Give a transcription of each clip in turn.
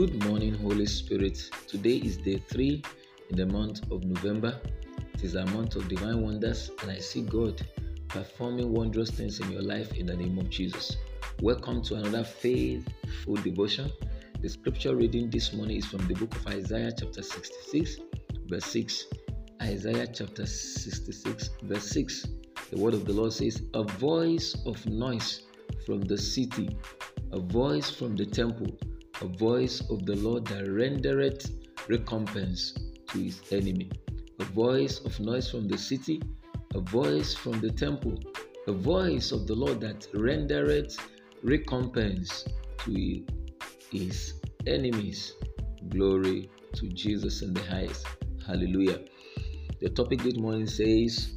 Good morning, Holy Spirit. Today is day three in the month of November. It is a month of divine wonders, and I see God performing wondrous things in your life in the name of Jesus. Welcome to another faithful devotion. The scripture reading this morning is from the book of Isaiah, chapter 66, verse 6. Isaiah chapter 66, verse 6. The word of the Lord says, A voice of noise from the city, a voice from the temple a voice of the Lord that rendereth recompense to his enemy, a voice of noise from the city, a voice from the temple, a voice of the Lord that rendereth recompense to his enemies. Glory to Jesus in the highest. Hallelujah. The topic this morning says,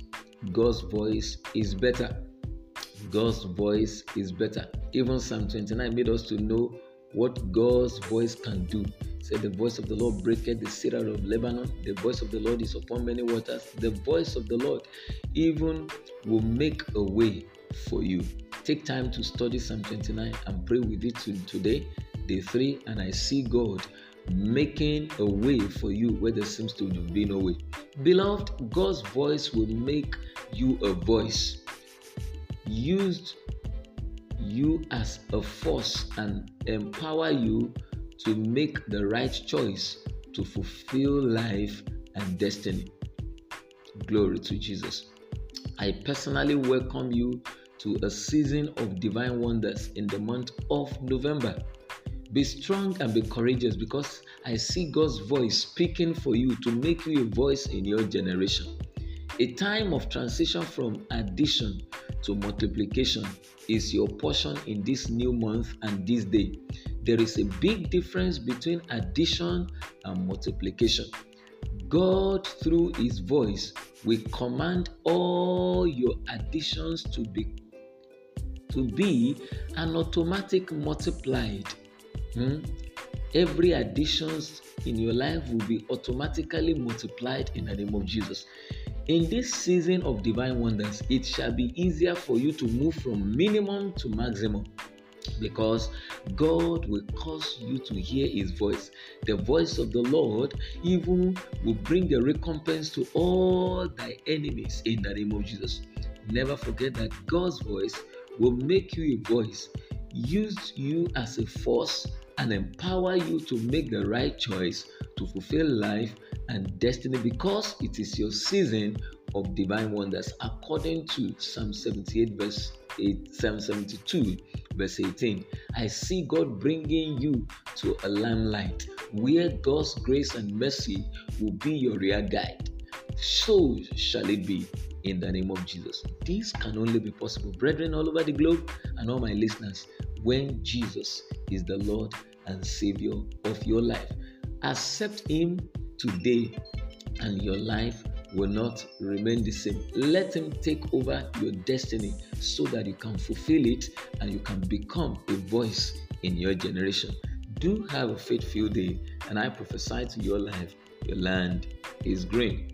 God's voice is better. God's voice is better. Even Psalm 29 made us to know what God's voice can do. Said the voice of the Lord breaketh the cedar of Lebanon. The voice of the Lord is upon many waters. The voice of the Lord even will make a way for you. Take time to study Psalm 29 and pray with it today, day three, and I see God making a way for you where there seems to be no way. Beloved, God's voice will make you a voice used you as a force and empower you to make the right choice to fulfill life and destiny. Glory to Jesus. I personally welcome you to a season of divine wonders in the month of November. Be strong and be courageous because I see God's voice speaking for you to make you a voice in your generation. A time of transition from addition to multiplication is your portion in this new month and this day. There is a big difference between addition and multiplication. God, through His voice, will command all your additions to be to be an automatic multiplied. Hmm? Every additions in your life will be automatically multiplied in the name of Jesus. In this season of divine wonders, it shall be easier for you to move from minimum to maximum because God will cause you to hear His voice. The voice of the Lord even will bring the recompense to all thy enemies in the name of Jesus. Never forget that God's voice will make you a voice, use you as a force, and empower you to make the right choice to fulfill life and destiny because it is your season of divine wonders according to Psalm 78 verse 8 Psalm 72 verse 18 I see God bringing you to a limelight where God's grace and mercy will be your rear guide. So shall it be in the name of Jesus. This can only be possible brethren all over the globe and all my listeners when Jesus is the Lord and Savior of your life. Accept Him today, and your life will not remain the same. Let Him take over your destiny so that you can fulfill it and you can become a voice in your generation. Do have a faith filled day, and I prophesy to your life your land is green.